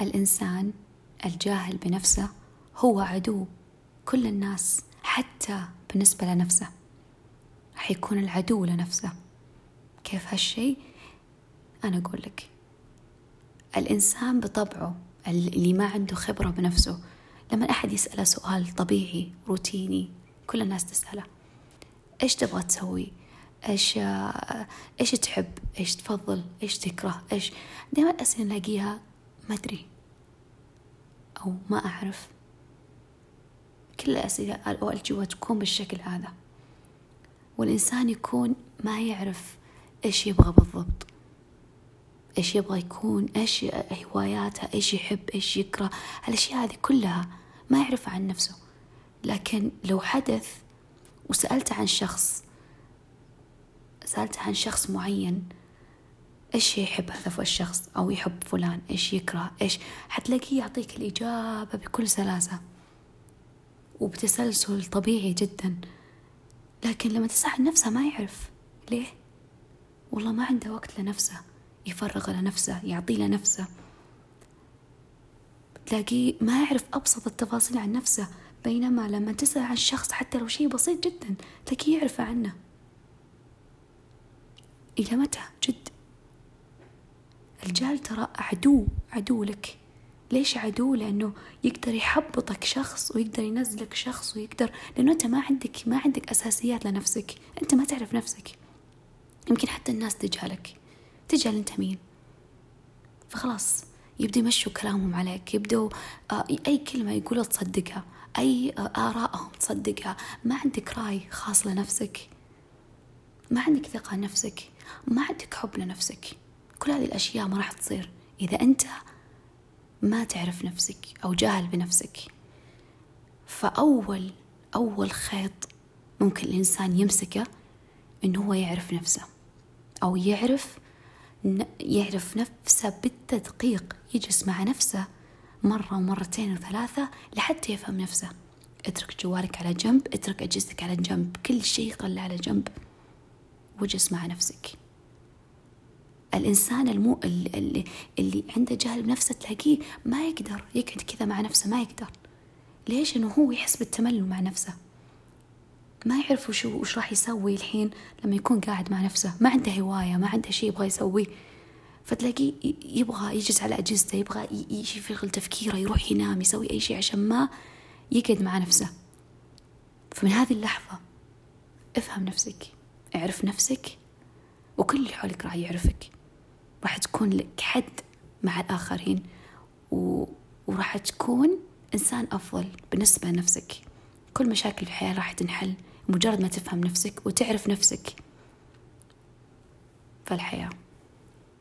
الإنسان الجاهل بنفسه هو عدو كل الناس حتى بالنسبة لنفسه. راح يكون العدو لنفسه. كيف هالشي؟ أنا أقول لك. الإنسان بطبعه اللي ما عنده خبرة بنفسه. لما أحد يسأله سؤال طبيعي روتيني كل الناس تسأله. إيش تبغى تسوي؟ إيش إيش تحب؟ إيش تفضل؟ إيش تكره؟ إيش؟ دائما الأسئلة نلاقيها ما أدري. أو ما أعرف. كل الأسئلة أو الأجوبة تكون بالشكل هذا. والإنسان يكون ما يعرف إيش يبغى بالضبط. إيش يبغى يكون إيش هواياته إيش يحب إيش يكره. هالأشياء هذه كلها ما يعرف عن نفسه. لكن لو حدث وسألته عن شخص سألته عن شخص معين إيش يحب هذا الشخص؟ أو يحب فلان. إيش يكره؟ إيش؟ حتلاقيه يعطيك الإجابة بكل سلاسة. وبتسلسل طبيعي جدا. لكن لما تسأل نفسه ما يعرف ليه. والله ما عنده وقت لنفسه. يفرغ لنفسه يعطي لنفسه. تلاقيه ما يعرف أبسط التفاصيل عن نفسه. بينما لما تسأل عن شخص حتى لو شيء بسيط جدا تلاقيه يعرف عنه. إلى متى؟ جد. الجهل ترى عدو عدو لك. ليش عدو؟ لأنه يقدر يحبطك شخص ويقدر ينزلك شخص ويقدر لأنه أنت ما عندك ما عندك أساسيات لنفسك. أنت ما تعرف نفسك. يمكن حتى الناس تجهلك. تجهل أنت مين؟ فخلاص يبدأ يمشوا كلامهم عليك يبدأوا آه، أي كلمة يقولها تصدقها أي آه، آرائهم تصدقها. ما عندك رأي خاص لنفسك. ما عندك ثقة نفسك ما عندك حب لنفسك. كل هذه الأشياء ما راح تصير. إذا أنت ما تعرف نفسك أو جاهل بنفسك فأول أول خيط ممكن الإنسان يمسكه إنه هو يعرف نفسه أو يعرف يعرف نفسه بالتدقيق يجلس مع نفسه مرة ومرتين وثلاثة لحتى يفهم نفسه. اترك جوالك على جنب اترك أجهزتك على جنب كل شيء خله على جنب واجلس مع نفسك. الإنسان المو اللي, اللي عنده جهل بنفسه تلاقيه ما يقدر يقعد كذا مع نفسه ما يقدر. ليش؟ إنه هو يحس بالتملل مع نفسه. ما يعرف وش وش راح يسوي الحين لما يكون قاعد مع نفسه. ما عنده هواية ما عنده شيء يبغى يسويه. فتلاقيه يبغى يجلس على أجهزته يبغى يشغل تفكيره يروح ينام يسوي أي شيء عشان ما يقعد مع نفسه. فمن هذه اللحظة افهم نفسك اعرف نفسك وكل اللي حولك راح يعرفك. راح تكون لك حد مع الآخرين و... وراح تكون إنسان أفضل بالنسبة لنفسك. كل مشاكل الحياة راح تنحل مجرد ما تفهم نفسك وتعرف نفسك. فالحياة.